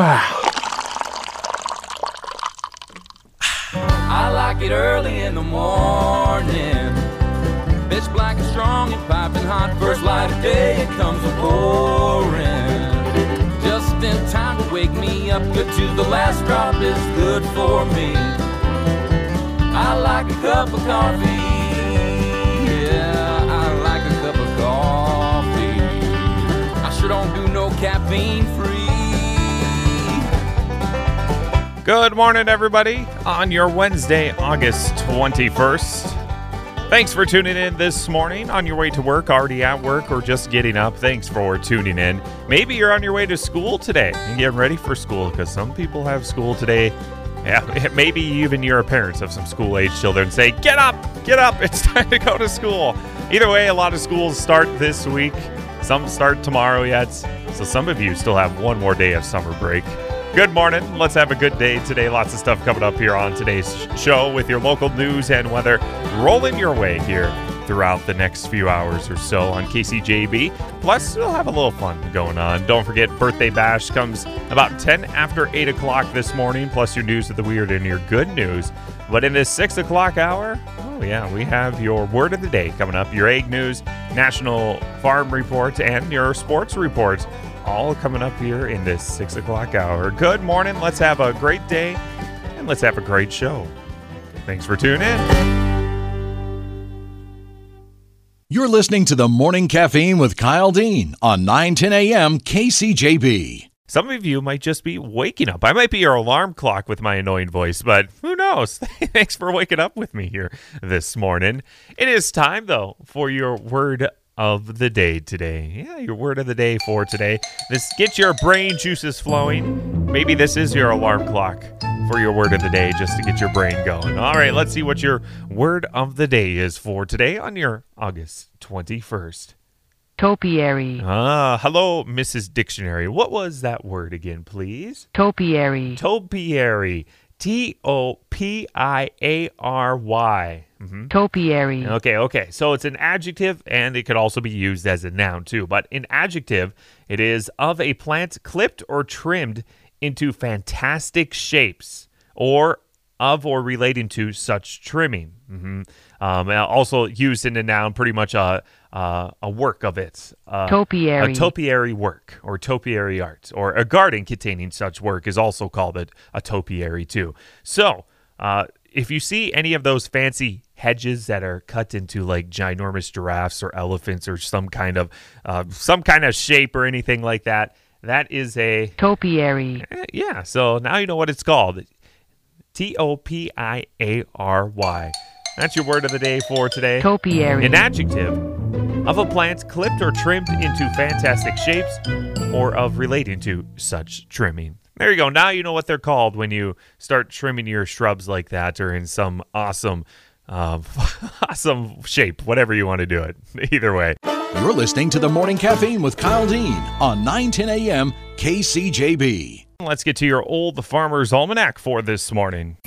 I like it early in the morning. Bitch black and strong and piping hot. First light of day, it comes a pouring. Just in time to wake me up. Good to the last drop is good for me. I like a cup of coffee. Yeah, I like a cup of coffee. I sure don't do no caffeine free. Good morning, everybody, on your Wednesday, August 21st. Thanks for tuning in this morning on your way to work, already at work, or just getting up. Thanks for tuning in. Maybe you're on your way to school today and getting ready for school because some people have school today. Yeah, maybe even your parents of some school age children say, Get up, get up, it's time to go to school. Either way, a lot of schools start this week, some start tomorrow yet. So some of you still have one more day of summer break. Good morning. Let's have a good day today. Lots of stuff coming up here on today's show with your local news and weather rolling your way here throughout the next few hours or so on KCJB. Plus, we'll have a little fun going on. Don't forget, Birthday Bash comes about 10 after 8 o'clock this morning, plus your news of the weird and your good news. But in this 6 o'clock hour, oh yeah, we have your word of the day coming up, your egg news, national farm reports, and your sports reports all coming up here in this six o'clock hour. Good morning. Let's have a great day and let's have a great show. Thanks for tuning in. You're listening to the Morning Caffeine with Kyle Dean on 910 a.m. KCJB. Some of you might just be waking up. I might be your alarm clock with my annoying voice, but who knows? Thanks for waking up with me here this morning. It is time, though, for your word of the day today. Yeah, your word of the day for today. This get your brain juices flowing. Maybe this is your alarm clock for your word of the day just to get your brain going. All right, let's see what your word of the day is for today on your August 21st. Topiary. Ah, hello, Mrs. Dictionary. What was that word again, please? Topiary. Topiary. T O P I A R Y. Mm-hmm. Topiary. Okay, okay. So it's an adjective and it could also be used as a noun too. But in adjective, it is of a plant clipped or trimmed into fantastic shapes or of or relating to such trimming. Mm-hmm. Um, also used in a noun, pretty much a, uh, a work of it. Uh, topiary. A topiary work or topiary art or a garden containing such work is also called a, a topiary too. So, uh, if you see any of those fancy hedges that are cut into like ginormous giraffes or elephants or some kind of uh, some kind of shape or anything like that, that is a topiary. Eh, yeah. So now you know what it's called. T O P I A R Y. That's your word of the day for today. Topiary. An adjective of a plant clipped or trimmed into fantastic shapes or of relating to such trimming. There you go. Now you know what they're called when you start trimming your shrubs like that or in some awesome, uh, awesome shape, whatever you want to do it. Either way. You're listening to the Morning Caffeine with Kyle Dean on 910 a.m. KCJB. Let's get to your old the farmer's almanac for this morning.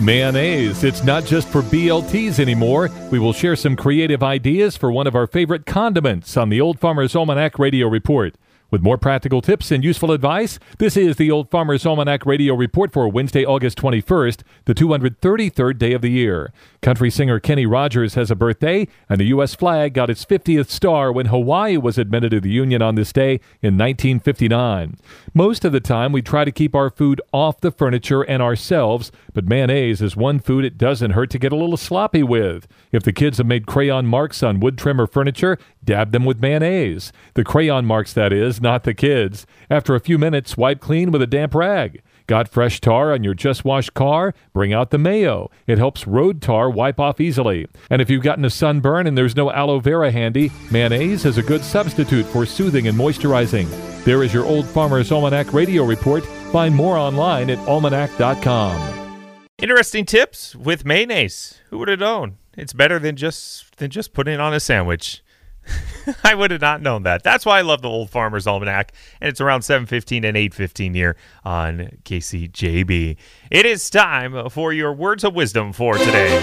Mayonnaise. It's not just for BLTs anymore. We will share some creative ideas for one of our favorite condiments on the Old Farmer's Almanac Radio Report. With more practical tips and useful advice, this is the Old Farmer's Almanac Radio Report for Wednesday, August 21st, the 233rd day of the year. Country singer Kenny Rogers has a birthday, and the U.S. flag got its 50th star when Hawaii was admitted to the Union on this day in 1959. Most of the time, we try to keep our food off the furniture and ourselves, but mayonnaise is one food it doesn't hurt to get a little sloppy with. If the kids have made crayon marks on wood trim or furniture, dab them with mayonnaise. The crayon marks, that is, not the kids. After a few minutes, wipe clean with a damp rag. Got fresh tar on your just washed car? Bring out the mayo. It helps road tar wipe off easily. And if you've gotten a sunburn and there's no aloe vera handy, mayonnaise is a good substitute for soothing and moisturizing. There is your Old Farmer's Almanac radio report. Find more online at almanac.com. Interesting tips with mayonnaise. Who would have known? It's better than just than just putting it on a sandwich. I would have not known that. That's why I love the Old Farmer's Almanac, and it's around 7:15 and 8:15 here on KCJB. It is time for your words of wisdom for today.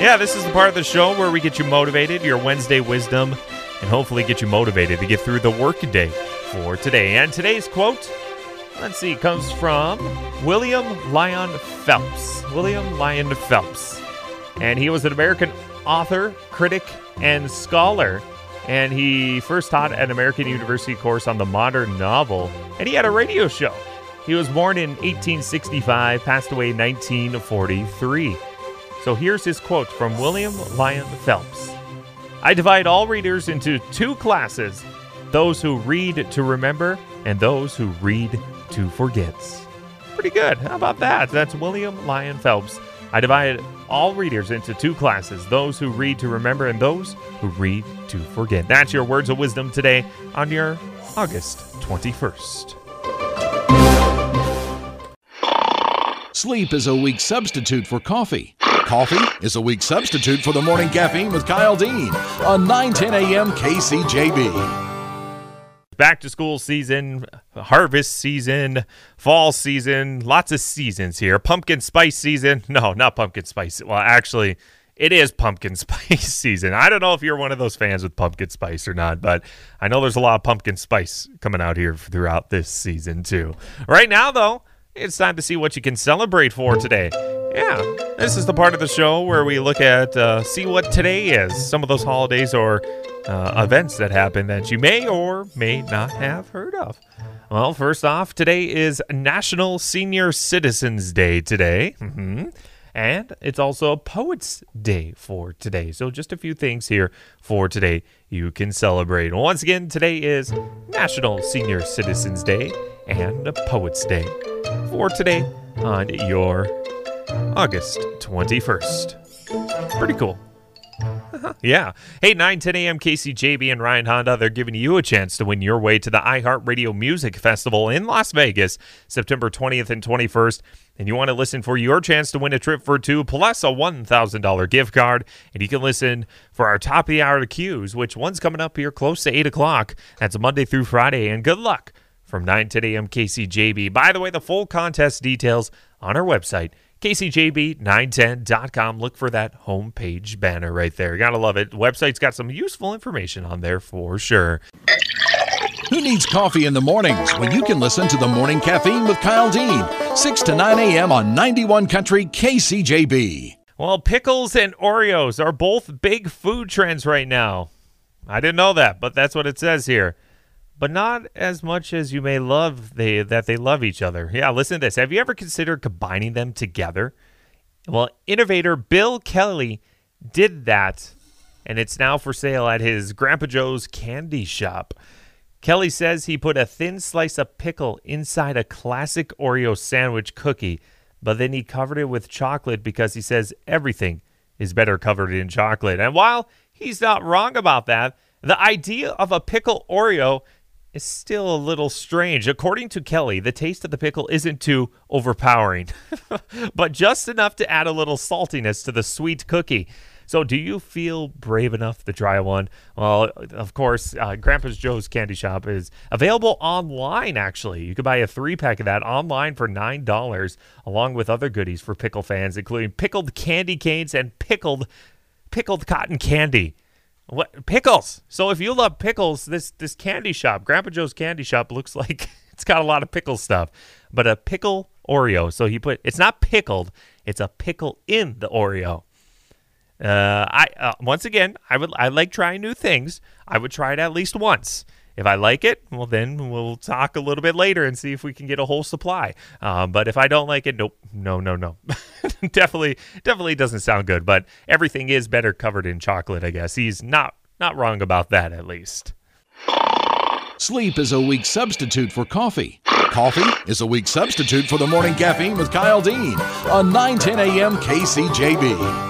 Yeah, this is the part of the show where we get you motivated, your Wednesday wisdom, and hopefully get you motivated to get through the workday for today. And today's quote, let's see, comes from William Lyon Phelps. William Lyon Phelps. And he was an American author, critic, and scholar. And he first taught an American University course on the modern novel, and he had a radio show. He was born in 1865, passed away in 1943. So here's his quote from William Lyon Phelps I divide all readers into two classes those who read to remember and those who read to forget. Pretty good. How about that? That's William Lyon Phelps. I divide all readers into two classes those who read to remember and those who read to forget. That's your words of wisdom today on your August 21st. Sleep is a weak substitute for coffee. Coffee is a weak substitute for the morning caffeine with Kyle Dean on 910 a.m. KCJB. Back to school season, harvest season, fall season, lots of seasons here. Pumpkin spice season. No, not pumpkin spice. Well, actually, it is pumpkin spice season. I don't know if you're one of those fans with pumpkin spice or not, but I know there's a lot of pumpkin spice coming out here throughout this season, too. Right now, though, it's time to see what you can celebrate for today. Yeah, this is the part of the show where we look at, uh, see what today is, some of those holidays or uh, events that happen that you may or may not have heard of. Well, first off, today is National Senior Citizens Day today. hmm And it's also Poets Day for today. So, just a few things here for today you can celebrate. Once again, today is National Senior Citizens Day and Poets Day for today on your August 21st. Pretty cool. yeah. Hey, 9 10 a.m. KCJB and Ryan Honda, they're giving you a chance to win your way to the iHeartRadio Music Festival in Las Vegas, September 20th and 21st. And you want to listen for your chance to win a trip for two plus a $1,000 gift card. And you can listen for our top of the hour cues, which one's coming up here close to 8 o'clock. That's Monday through Friday. And good luck from 9 10 a.m. KCJB. By the way, the full contest details on our website, kcjb910.com. Look for that homepage banner right there. You gotta love it. The website's got some useful information on there for sure. Who needs coffee in the mornings when you can listen to the morning caffeine with Kyle Dean, 6 to 9 a.m. on 91 Country KCJB. Well, pickles and Oreos are both big food trends right now. I didn't know that, but that's what it says here. But not as much as you may love they that they love each other. Yeah, listen to this. Have you ever considered combining them together? Well, innovator Bill Kelly did that, and it's now for sale at his Grandpa Joe's candy shop. Kelly says he put a thin slice of pickle inside a classic Oreo sandwich cookie, but then he covered it with chocolate because he says everything is better covered in chocolate. And while he's not wrong about that, the idea of a pickle Oreo is still a little strange. According to Kelly, the taste of the pickle isn't too overpowering, but just enough to add a little saltiness to the sweet cookie. So, do you feel brave enough to try one? Well, of course, uh, Grandpa's Joe's Candy Shop is available online, actually. You can buy a three pack of that online for $9, along with other goodies for pickle fans, including pickled candy canes and pickled pickled cotton candy. What pickles? So if you love pickles, this this candy shop, Grandpa Joe's Candy Shop, looks like it's got a lot of pickle stuff, but a pickle Oreo. So he put it's not pickled, it's a pickle in the Oreo. Uh, I uh, once again, I would I like trying new things. I would try it at least once. If I like it, well, then we'll talk a little bit later and see if we can get a whole supply. Um, but if I don't like it, nope, no, no, no, definitely, definitely doesn't sound good. But everything is better covered in chocolate, I guess. He's not not wrong about that, at least. Sleep is a weak substitute for coffee. Coffee is a weak substitute for the morning caffeine with Kyle Dean on 910 a.m. KCJB.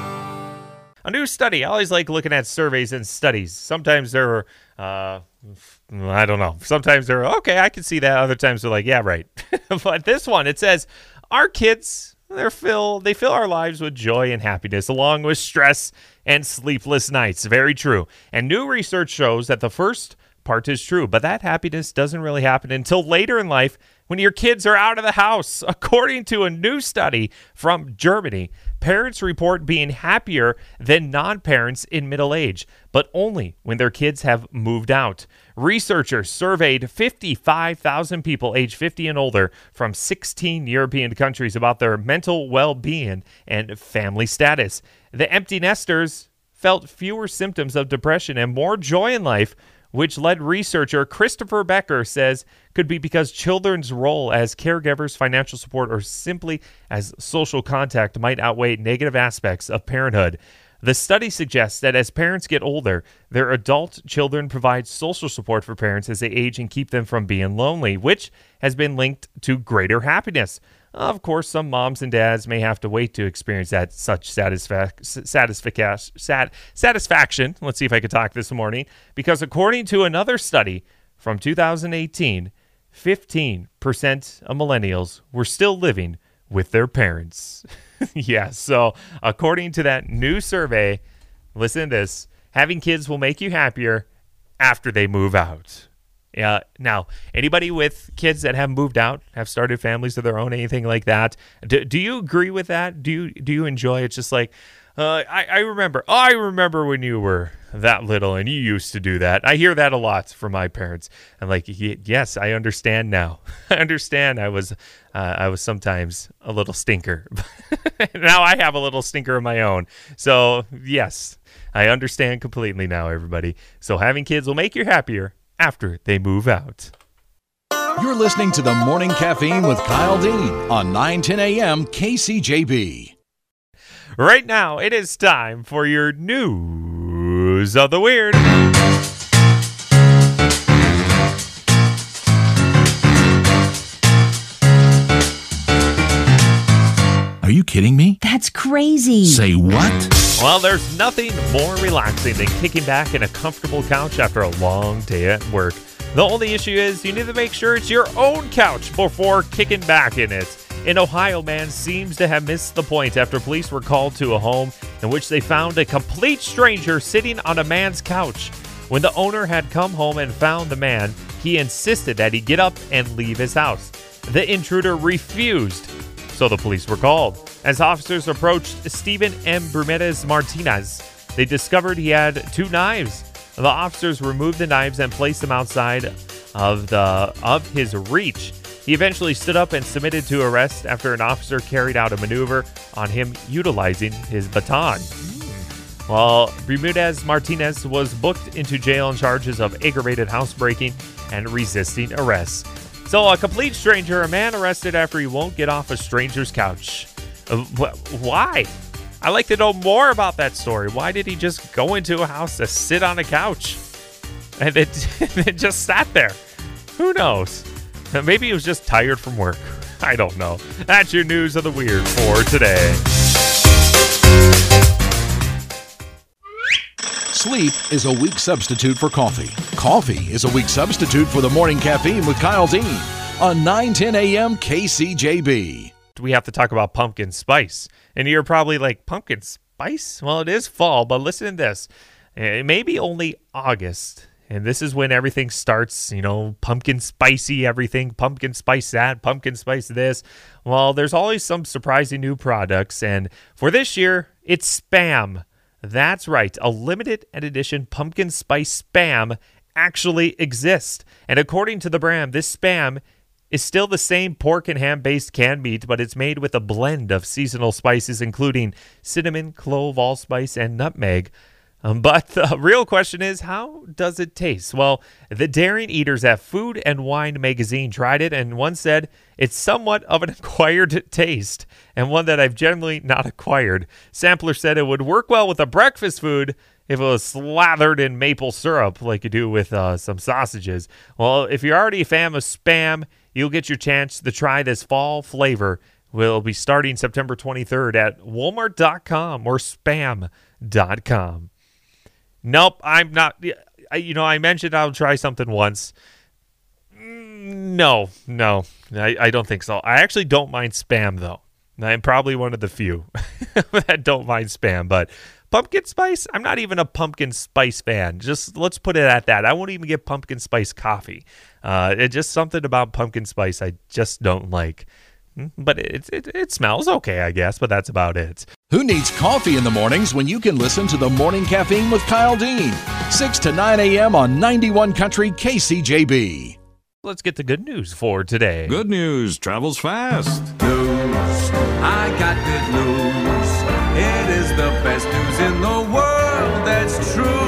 A new study. I always like looking at surveys and studies. Sometimes they're, uh, Mm, I don't know. Sometimes they're okay. I can see that. Other times they're like, yeah, right. but this one, it says our kids, they're fill they fill our lives with joy and happiness, along with stress and sleepless nights. Very true. And new research shows that the first part is true, but that happiness doesn't really happen until later in life when your kids are out of the house. According to a new study from Germany, parents report being happier than non parents in middle age, but only when their kids have moved out. Researchers surveyed 55,000 people aged 50 and older from 16 European countries about their mental well being and family status. The empty nesters felt fewer symptoms of depression and more joy in life which led researcher Christopher Becker says could be because children's role as caregivers, financial support, or simply as social contact might outweigh negative aspects of parenthood. The study suggests that as parents get older, their adult children provide social support for parents as they age and keep them from being lonely, which has been linked to greater happiness. Of course, some moms and dads may have to wait to experience that such satisfac- satisfac- sat- satisfaction. Let's see if I could talk this morning. Because according to another study from 2018, 15% of millennials were still living with their parents. yeah, so according to that new survey, listen to this having kids will make you happier after they move out. Yeah. Now, anybody with kids that have moved out, have started families of their own, anything like that, do, do you agree with that? Do you do you enjoy it? Just like uh, I, I remember, oh, I remember when you were that little and you used to do that. I hear that a lot from my parents. I'm like, yes, I understand now. I understand. I was, uh, I was sometimes a little stinker. now I have a little stinker of my own. So yes, I understand completely now, everybody. So having kids will make you happier after they move out. You're listening to the Morning Caffeine with Kyle Dean on 910 a.m. KCJB. Right now, it is time for your news of the weird. Are you kidding me? That's crazy. Say what? Well, there's nothing more relaxing than kicking back in a comfortable couch after a long day at work. The only issue is you need to make sure it's your own couch before kicking back in it. An Ohio man seems to have missed the point after police were called to a home in which they found a complete stranger sitting on a man's couch. When the owner had come home and found the man, he insisted that he get up and leave his house. The intruder refused so the police were called. As officers approached Stephen M. Bermudez Martinez, they discovered he had two knives. The officers removed the knives and placed them outside of the of his reach. He eventually stood up and submitted to arrest after an officer carried out a maneuver on him utilizing his baton. While Bermudez Martinez was booked into jail on charges of aggravated housebreaking and resisting arrest. So, a complete stranger, a man arrested after he won't get off a stranger's couch. Uh, wh- why? I'd like to know more about that story. Why did he just go into a house to sit on a couch and then, then just sat there? Who knows? Maybe he was just tired from work. I don't know. That's your news of the weird for today. Sleep is a weak substitute for coffee. Coffee is a weak substitute for the morning caffeine with Kyle Dean on 910 a.m. KCJB. We have to talk about pumpkin spice. And you're probably like, pumpkin spice? Well, it is fall, but listen to this. It may be only August, and this is when everything starts, you know, pumpkin spicy everything, pumpkin spice that, pumpkin spice this. Well, there's always some surprising new products, and for this year, it's Spam. That's right, a limited edition pumpkin spice Spam actually exists. And according to the brand, this Spam is still the same pork and ham based canned meat, but it's made with a blend of seasonal spices, including cinnamon, clove, allspice, and nutmeg. Um, but the real question is, how does it taste? Well, the daring eaters at Food and Wine magazine tried it, and one said it's somewhat of an acquired taste, and one that I've generally not acquired. Sampler said it would work well with a breakfast food if it was slathered in maple syrup like you do with uh, some sausages. Well, if you're already a fan of spam, you'll get your chance to try this fall flavor. Will be starting September 23rd at Walmart.com or Spam.com. Nope, I'm not. You know, I mentioned I'll try something once. No, no, I, I don't think so. I actually don't mind spam though. I'm probably one of the few that don't mind spam, but pumpkin spice, I'm not even a pumpkin spice fan. Just let's put it at that. I won't even get pumpkin spice coffee. Uh, it's just something about pumpkin spice I just don't like. Mm, But it, it it smells okay, I guess. But that's about it. Who needs coffee in the mornings when you can listen to the Morning Caffeine with Kyle Dean? 6 to 9 a.m. on 91 Country KCJB. Let's get the good news for today. Good news travels fast. News. I got good news. It is the best news in the world that's true.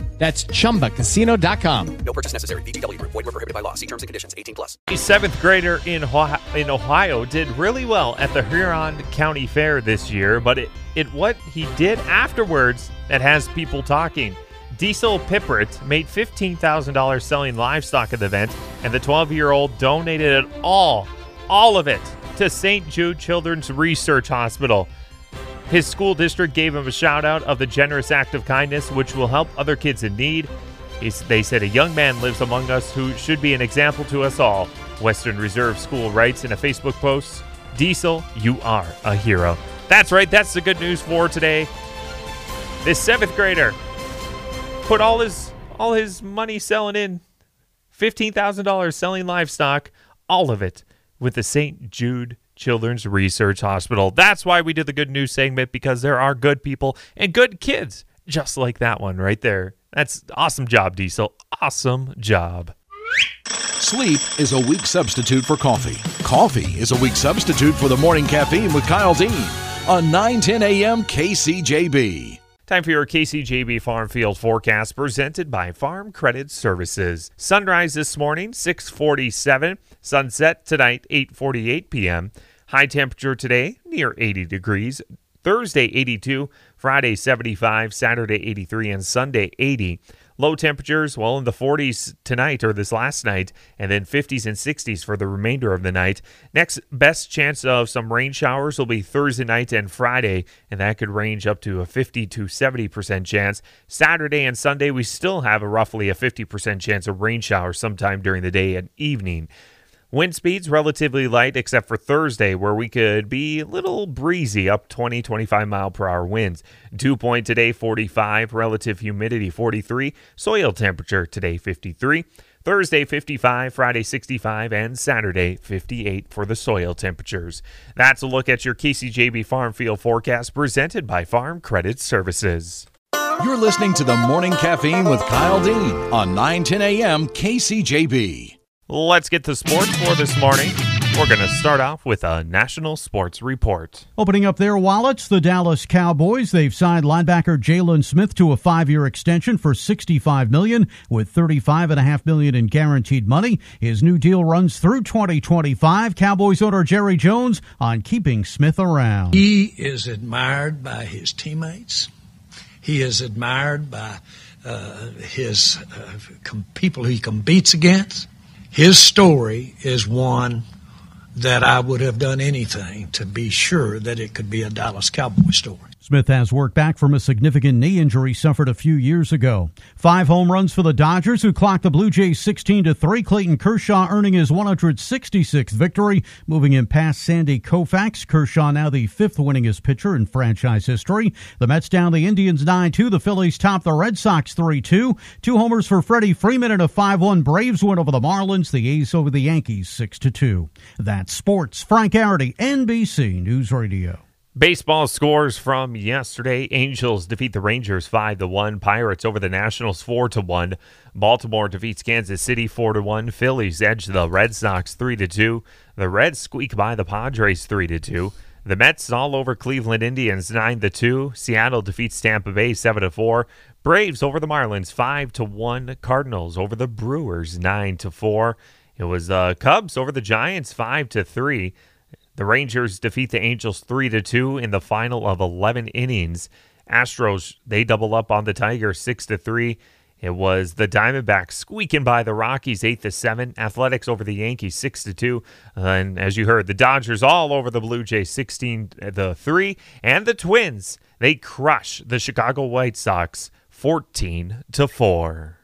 That's chumbacasino.com. No purchase necessary. VGW Group. Void were prohibited by law. See terms and conditions. 18 plus. A seventh grader in Ohio, in Ohio did really well at the Huron County Fair this year, but it, it what he did afterwards that has people talking. Diesel Pippert made $15,000 selling livestock at the event, and the 12 year old donated it all, all of it, to St. Jude Children's Research Hospital. His school district gave him a shout out of the generous act of kindness, which will help other kids in need. He's, they said a young man lives among us who should be an example to us all. Western Reserve School writes in a Facebook post Diesel, you are a hero. That's right, that's the good news for today. This seventh grader put all his all his money selling in $15,000 selling livestock, all of it with the St. Jude Children's Research Hospital. That's why we do the good news segment because there are good people and good kids just like that one right there. That's awesome job, Diesel. Awesome job. Sleep is a weak substitute for coffee. Coffee is a weak substitute for the morning caffeine with Kyle Dean on 910 a.m. KCJB. Time for your KCJB Farm Field forecast presented by Farm Credit Services. Sunrise this morning 647, sunset tonight 8:48 p.m. High temperature today near 80 degrees. Thursday 82, Friday 75, Saturday 83 and Sunday 80. Low temperatures, well, in the 40s tonight or this last night, and then 50s and 60s for the remainder of the night. Next best chance of some rain showers will be Thursday night and Friday, and that could range up to a 50 to 70% chance. Saturday and Sunday, we still have a roughly a 50% chance of rain showers sometime during the day and evening. Wind speeds relatively light except for Thursday where we could be a little breezy up 20 25 mile per hour winds. Dew point today 45, relative humidity 43, soil temperature today 53. Thursday 55, Friday 65, and Saturday 58 for the soil temperatures. That's a look at your KCJB Farm Field forecast presented by Farm Credit Services. You're listening to the Morning Caffeine with Kyle Dean on 910 a.m. KCJB. Let's get to sports for this morning. We're going to start off with a national sports report. Opening up their wallets, the Dallas Cowboys. They've signed linebacker Jaylon Smith to a five-year extension for 65 million, with 35.5 million in guaranteed money. His new deal runs through 2025. Cowboys owner Jerry Jones on keeping Smith around. He is admired by his teammates. He is admired by uh, his uh, com- people he competes against. His story is one that I would have done anything to be sure that it could be a Dallas Cowboy story. Smith has worked back from a significant knee injury suffered a few years ago. Five home runs for the Dodgers, who clocked the Blue Jays 16 to 3. Clayton Kershaw earning his 166th victory, moving him past Sandy Koufax. Kershaw now the fifth winningest pitcher in franchise history. The Mets down the Indians 9 2. The Phillies top the Red Sox 3 2. Two homers for Freddie Freeman and a 5 1 Braves win over the Marlins. The A's over the Yankees 6 2. That's sports. Frank Arity, NBC News Radio. Baseball scores from yesterday. Angels defeat the Rangers 5 to 1. Pirates over the Nationals 4 to 1. Baltimore defeats Kansas City 4 to 1. Phillies edge the Red Sox 3 to 2. The Reds squeak by the Padres 3 to 2. The Mets all over Cleveland Indians 9 to 2. Seattle defeats Tampa Bay 7 to 4. Braves over the Marlins 5 to 1. Cardinals over the Brewers 9 to 4. It was the uh, Cubs over the Giants 5 to 3. The Rangers defeat the Angels 3 to 2 in the final of 11 innings. Astros they double up on the Tigers 6 to 3. It was the Diamondbacks squeaking by the Rockies 8 to 7. Athletics over the Yankees 6 to 2. and as you heard, the Dodgers all over the Blue Jays 16 to 3 and the Twins they crush the Chicago White Sox 14 to 4.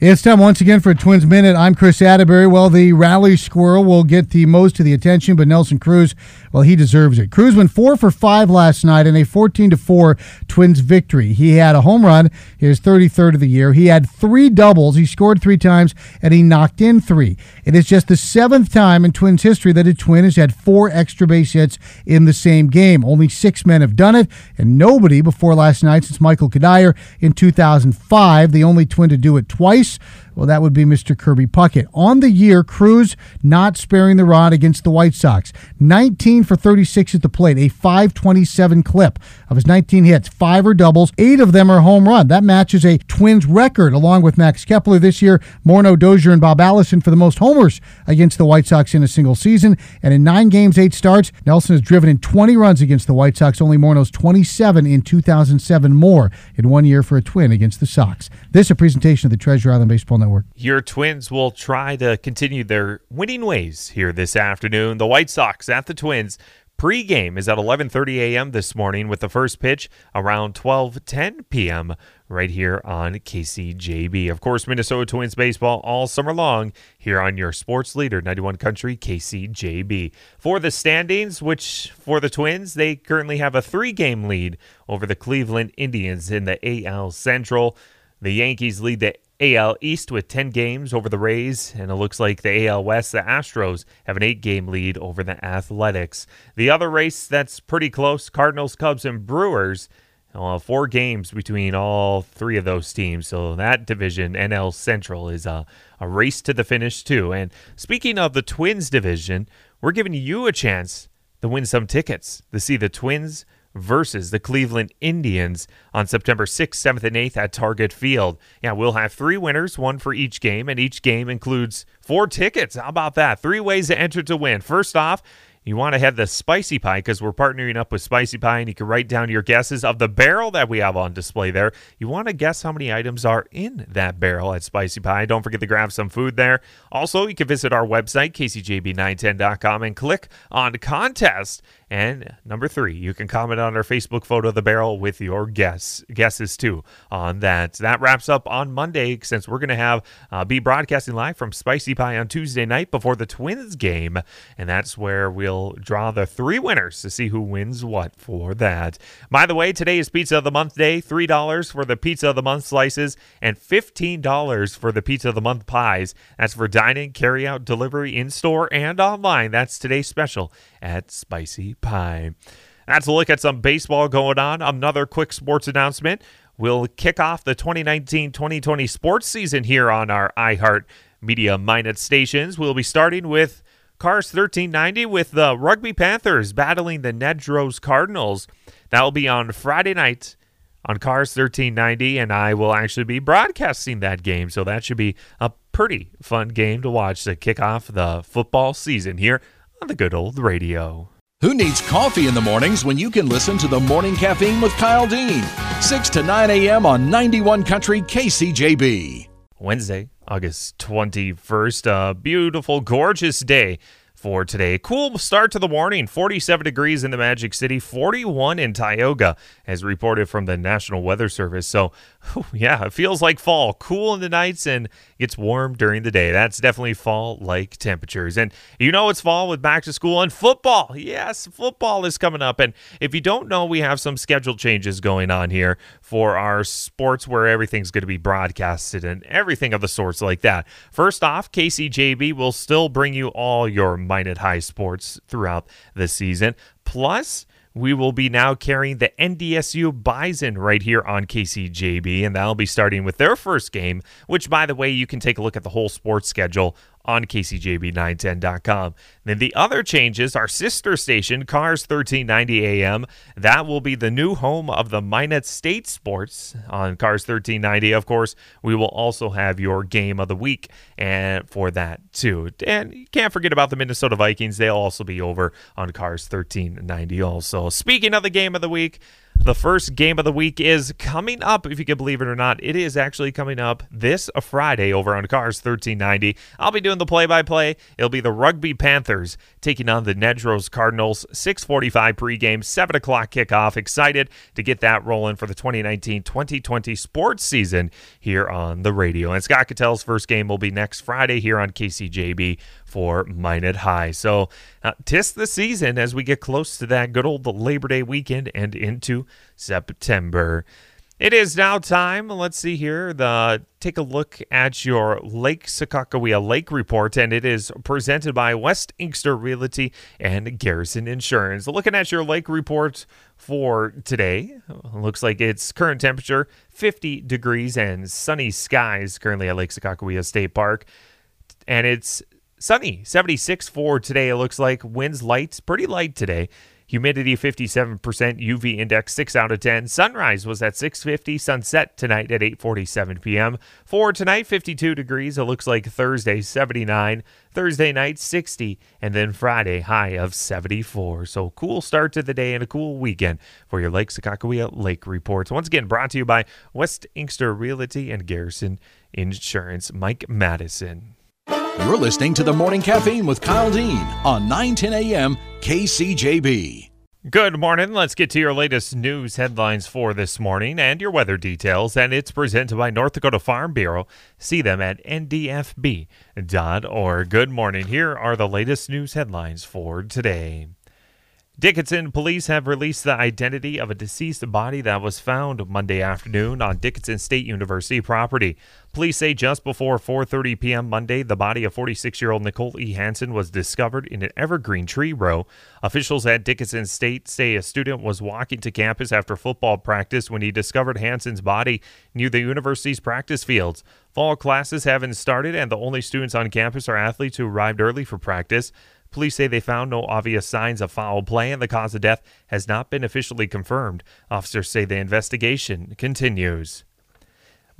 It's time once again for Twins Minute. I'm Chris Atterbury. Well, the rally squirrel will get the most of the attention, but Nelson Cruz, well, he deserves it. Cruz went four for five last night in a 14 to four Twins victory. He had a home run, his 33rd of the year. He had three doubles. He scored three times, and he knocked in three. It is just the seventh time in Twins history that a Twin has had four extra base hits in the same game. Only six men have done it, and nobody before last night since Michael Cuddyer in 2005, the only Twin to do it twice. Well, that would be Mr. Kirby Puckett. On the year, Cruz not sparing the rod against the White Sox. 19 for 36 at the plate, a 527 clip of his 19 hits, five are doubles, eight of them are home run. That matches a Twins record along with Max Kepler this year, Morneau Dozier, and Bob Allison for the most homers against the White Sox in a single season. And in nine games, eight starts, Nelson has driven in 20 runs against the White Sox, only Morneau's 27 in 2007 more in one year for a Twin against the Sox. This a presentation of the Treasure Island Baseball Network. Your Twins will try to continue their winning ways here this afternoon. The White Sox at the Twins. Pre-game is at 11:30 a.m. this morning with the first pitch around 12:10 p.m. right here on KCJB. Of course, Minnesota Twins baseball all summer long here on your sports leader 91 Country KCJB. For the standings, which for the Twins, they currently have a 3-game lead over the Cleveland Indians in the AL Central. The Yankees lead the AL East with 10 games over the Rays, and it looks like the AL West, the Astros, have an eight game lead over the Athletics. The other race that's pretty close Cardinals, Cubs, and Brewers. Uh, four games between all three of those teams. So that division, NL Central, is a, a race to the finish, too. And speaking of the Twins division, we're giving you a chance to win some tickets to see the Twins versus the Cleveland Indians on September 6th, 7th, and 8th at Target Field. Yeah, we'll have three winners, one for each game, and each game includes four tickets. How about that? Three ways to enter to win. First off, you want to have the spicy pie because we're partnering up with Spicy Pie, and you can write down your guesses of the barrel that we have on display there. You want to guess how many items are in that barrel at Spicy Pie. Don't forget to grab some food there. Also, you can visit our website, kcjb910.com, and click on contest. And number three, you can comment on our Facebook photo of the barrel with your guess guesses too on that. That wraps up on Monday since we're going to have uh, be broadcasting live from Spicy Pie on Tuesday night before the Twins game, and that's where we'll draw the three winners to see who wins what for that. By the way, today is Pizza of the Month Day. Three dollars for the Pizza of the Month slices and fifteen dollars for the Pizza of the Month pies. That's for dining, carry out, delivery in store and online. That's today's special at Spicy Pie. That's a look at some baseball going on. Another quick sports announcement. We'll kick off the 2019 2020 sports season here on our iHeart Media Minot stations. We'll be starting with Cars 1390 with the Rugby Panthers battling the Nedrose Cardinals. That will be on Friday night on Cars 1390, and I will actually be broadcasting that game. So that should be a pretty fun game to watch to kick off the football season here on the good old radio. Who needs coffee in the mornings when you can listen to the Morning Caffeine with Kyle Dean? 6 to 9 a.m. on 91 Country KCJB. Wednesday, August 21st, a beautiful, gorgeous day for today. Cool start to the morning 47 degrees in the Magic City, 41 in Tioga, as reported from the National Weather Service. So, yeah, it feels like fall. Cool in the nights and gets warm during the day. That's definitely fall like temperatures. And you know it's fall with back to school and football. Yes, football is coming up. And if you don't know, we have some schedule changes going on here for our sports where everything's going to be broadcasted and everything of the sorts like that. First off, KCJB will still bring you all your Minot High sports throughout the season. Plus, we will be now carrying the NDSU Bison right here on KCJB, and that'll be starting with their first game, which, by the way, you can take a look at the whole sports schedule on KCJB910.com. Then the other changes, our sister station, Cars 1390 AM, that will be the new home of the Minot State Sports on Cars 1390. Of course, we will also have your game of the week and for that too. And you can't forget about the Minnesota Vikings. They'll also be over on Cars 1390 also. Speaking of the game of the week, the first game of the week is coming up, if you can believe it or not. It is actually coming up this Friday over on Cars 1390. I'll be doing the play by play. It'll be the Rugby Panthers taking on the Nedrose Cardinals. 645 pregame, 7 o'clock kickoff. Excited to get that rolling for the 2019 2020 sports season here on the radio. And Scott Cattell's first game will be next Friday here on KCJB for Minot High. So, uh, tis the season as we get close to that good old Labor Day weekend and into September. It is now time. Let's see here. The take a look at your Lake Sakakawea Lake report, and it is presented by West Inkster Realty and Garrison Insurance. Looking at your lake report for today, looks like it's current temperature 50 degrees and sunny skies currently at Lake Sakakawea State Park, and it's sunny 76 for today. It looks like winds light, pretty light today. Humidity 57%, UV index 6 out of 10. Sunrise was at 6:50, sunset tonight at 8:47 p.m. For tonight 52 degrees. It looks like Thursday 79, Thursday night 60, and then Friday high of 74. So cool start to the day and a cool weekend for your Lake Sakakawea Lake reports. Once again brought to you by West Inkster Realty and Garrison Insurance. Mike Madison. You're listening to the Morning Caffeine with Kyle Dean on 910 a.m. KCJB. Good morning. Let's get to your latest news headlines for this morning and your weather details. And it's presented by North Dakota Farm Bureau. See them at ndfb.org. Good morning. Here are the latest news headlines for today. Dickinson police have released the identity of a deceased body that was found Monday afternoon on Dickinson State University property. Police say just before 4:30 p.m. Monday, the body of 46-year-old Nicole E. Hansen was discovered in an evergreen tree row. Officials at Dickinson State say a student was walking to campus after football practice when he discovered Hansen's body near the university's practice fields. Fall classes haven't started, and the only students on campus are athletes who arrived early for practice. Police say they found no obvious signs of foul play and the cause of death has not been officially confirmed. Officers say the investigation continues.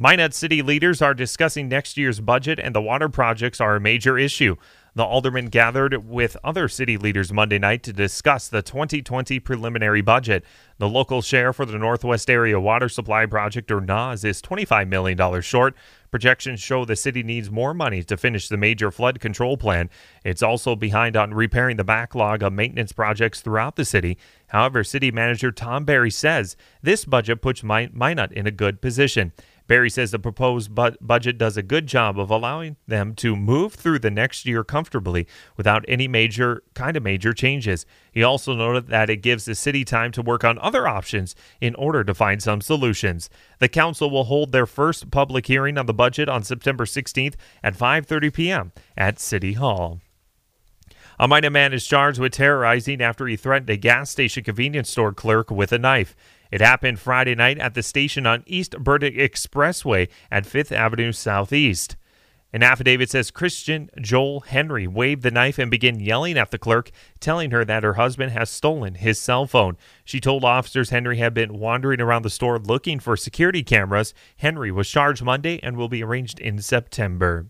Minot city leaders are discussing next year's budget and the water projects are a major issue. The aldermen gathered with other city leaders Monday night to discuss the 2020 preliminary budget. The local share for the Northwest Area Water Supply Project, or NAWS, is $25 million short. Projections show the city needs more money to finish the major flood control plan. It's also behind on repairing the backlog of maintenance projects throughout the city. However, city manager Tom Barry says this budget puts Minot in a good position. Barry says the proposed bu- budget does a good job of allowing them to move through the next year comfortably without any major kind of major changes. He also noted that it gives the city time to work on other options in order to find some solutions. The council will hold their first public hearing on the budget on September 16th at 5:30 p.m. at City Hall. A Minot man is charged with terrorizing after he threatened a gas station convenience store clerk with a knife. It happened Friday night at the station on East Burdick Expressway at 5th Avenue Southeast. An affidavit says Christian Joel Henry waved the knife and began yelling at the clerk, telling her that her husband has stolen his cell phone. She told officers Henry had been wandering around the store looking for security cameras. Henry was charged Monday and will be arraigned in September.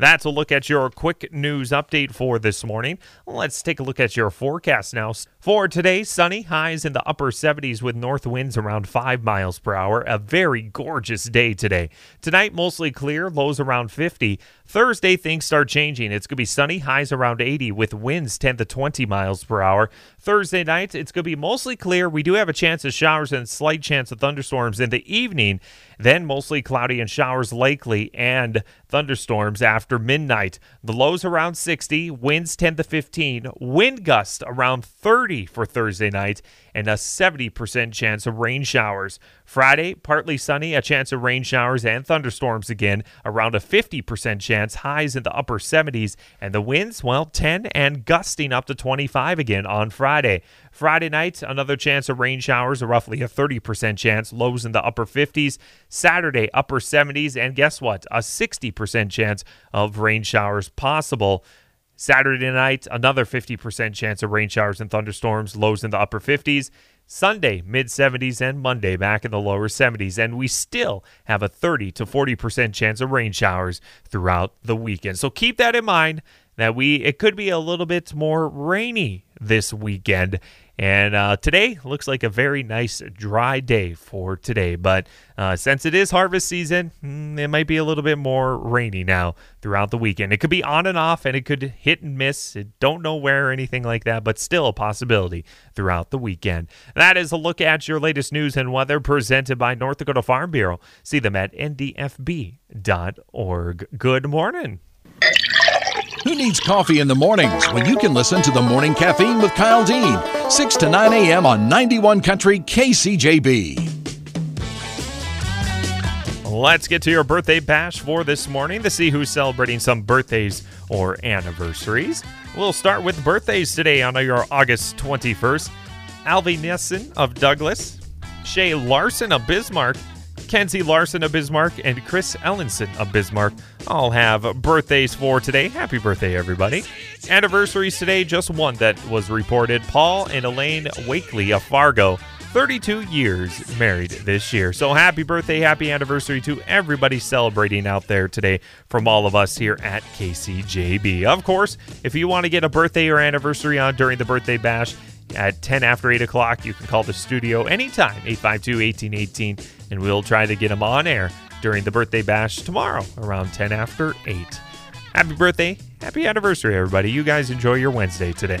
That's a look at your quick news update for this morning. Let's take a look at your forecast now. For today, sunny, highs in the upper 70s with north winds around 5 miles per hour. A very gorgeous day today. Tonight, mostly clear, lows around 50. Thursday, things start changing. It's going to be sunny, highs around 80 with winds 10 to 20 miles per hour. Thursday night, it's going to be mostly clear. We do have a chance of showers and slight chance of thunderstorms in the evening. Then mostly cloudy and showers likely and thunderstorms after after midnight. The lows around 60, winds 10 to 15, wind gusts around 30 for Thursday night, and a 70% chance of rain showers. Friday, partly sunny, a chance of rain showers and thunderstorms again, around a 50% chance, highs in the upper 70s, and the winds, well, 10 and gusting up to 25 again on Friday. Friday night, another chance of rain showers, roughly a 30% chance, lows in the upper 50s. Saturday, upper 70s, and guess what? A 60% chance of rain showers possible. Saturday night, another 50% chance of rain showers and thunderstorms, lows in the upper 50s. Sunday, mid 70s, and Monday, back in the lower 70s. And we still have a 30 to 40% chance of rain showers throughout the weekend. So keep that in mind that we it could be a little bit more rainy this weekend. And uh, today looks like a very nice dry day for today. But uh, since it is harvest season, mm, it might be a little bit more rainy now throughout the weekend. It could be on and off and it could hit and miss. It Don't know where or anything like that, but still a possibility throughout the weekend. That is a look at your latest news and weather presented by North Dakota Farm Bureau. See them at ndfb.org. Good morning. Who needs coffee in the mornings when you can listen to the Morning Caffeine with Kyle Dean, 6 to 9 a.m. on 91 Country KCJB. Let's get to your birthday bash for this morning to see who's celebrating some birthdays or anniversaries. We'll start with birthdays today on your August 21st. Alvy Nissen of Douglas, Shay Larson of Bismarck, Kenzie Larson of Bismarck, and Chris Ellenson of Bismarck all have birthdays for today. Happy birthday, everybody. Anniversaries today, just one that was reported. Paul and Elaine Wakely of Fargo, 32 years married this year. So happy birthday, happy anniversary to everybody celebrating out there today from all of us here at KCJB. Of course, if you want to get a birthday or anniversary on during the birthday bash, at 10 after 8 o'clock. You can call the studio anytime, 852 1818, and we'll try to get them on air during the birthday bash tomorrow around 10 after 8. Happy birthday. Happy anniversary, everybody. You guys enjoy your Wednesday today.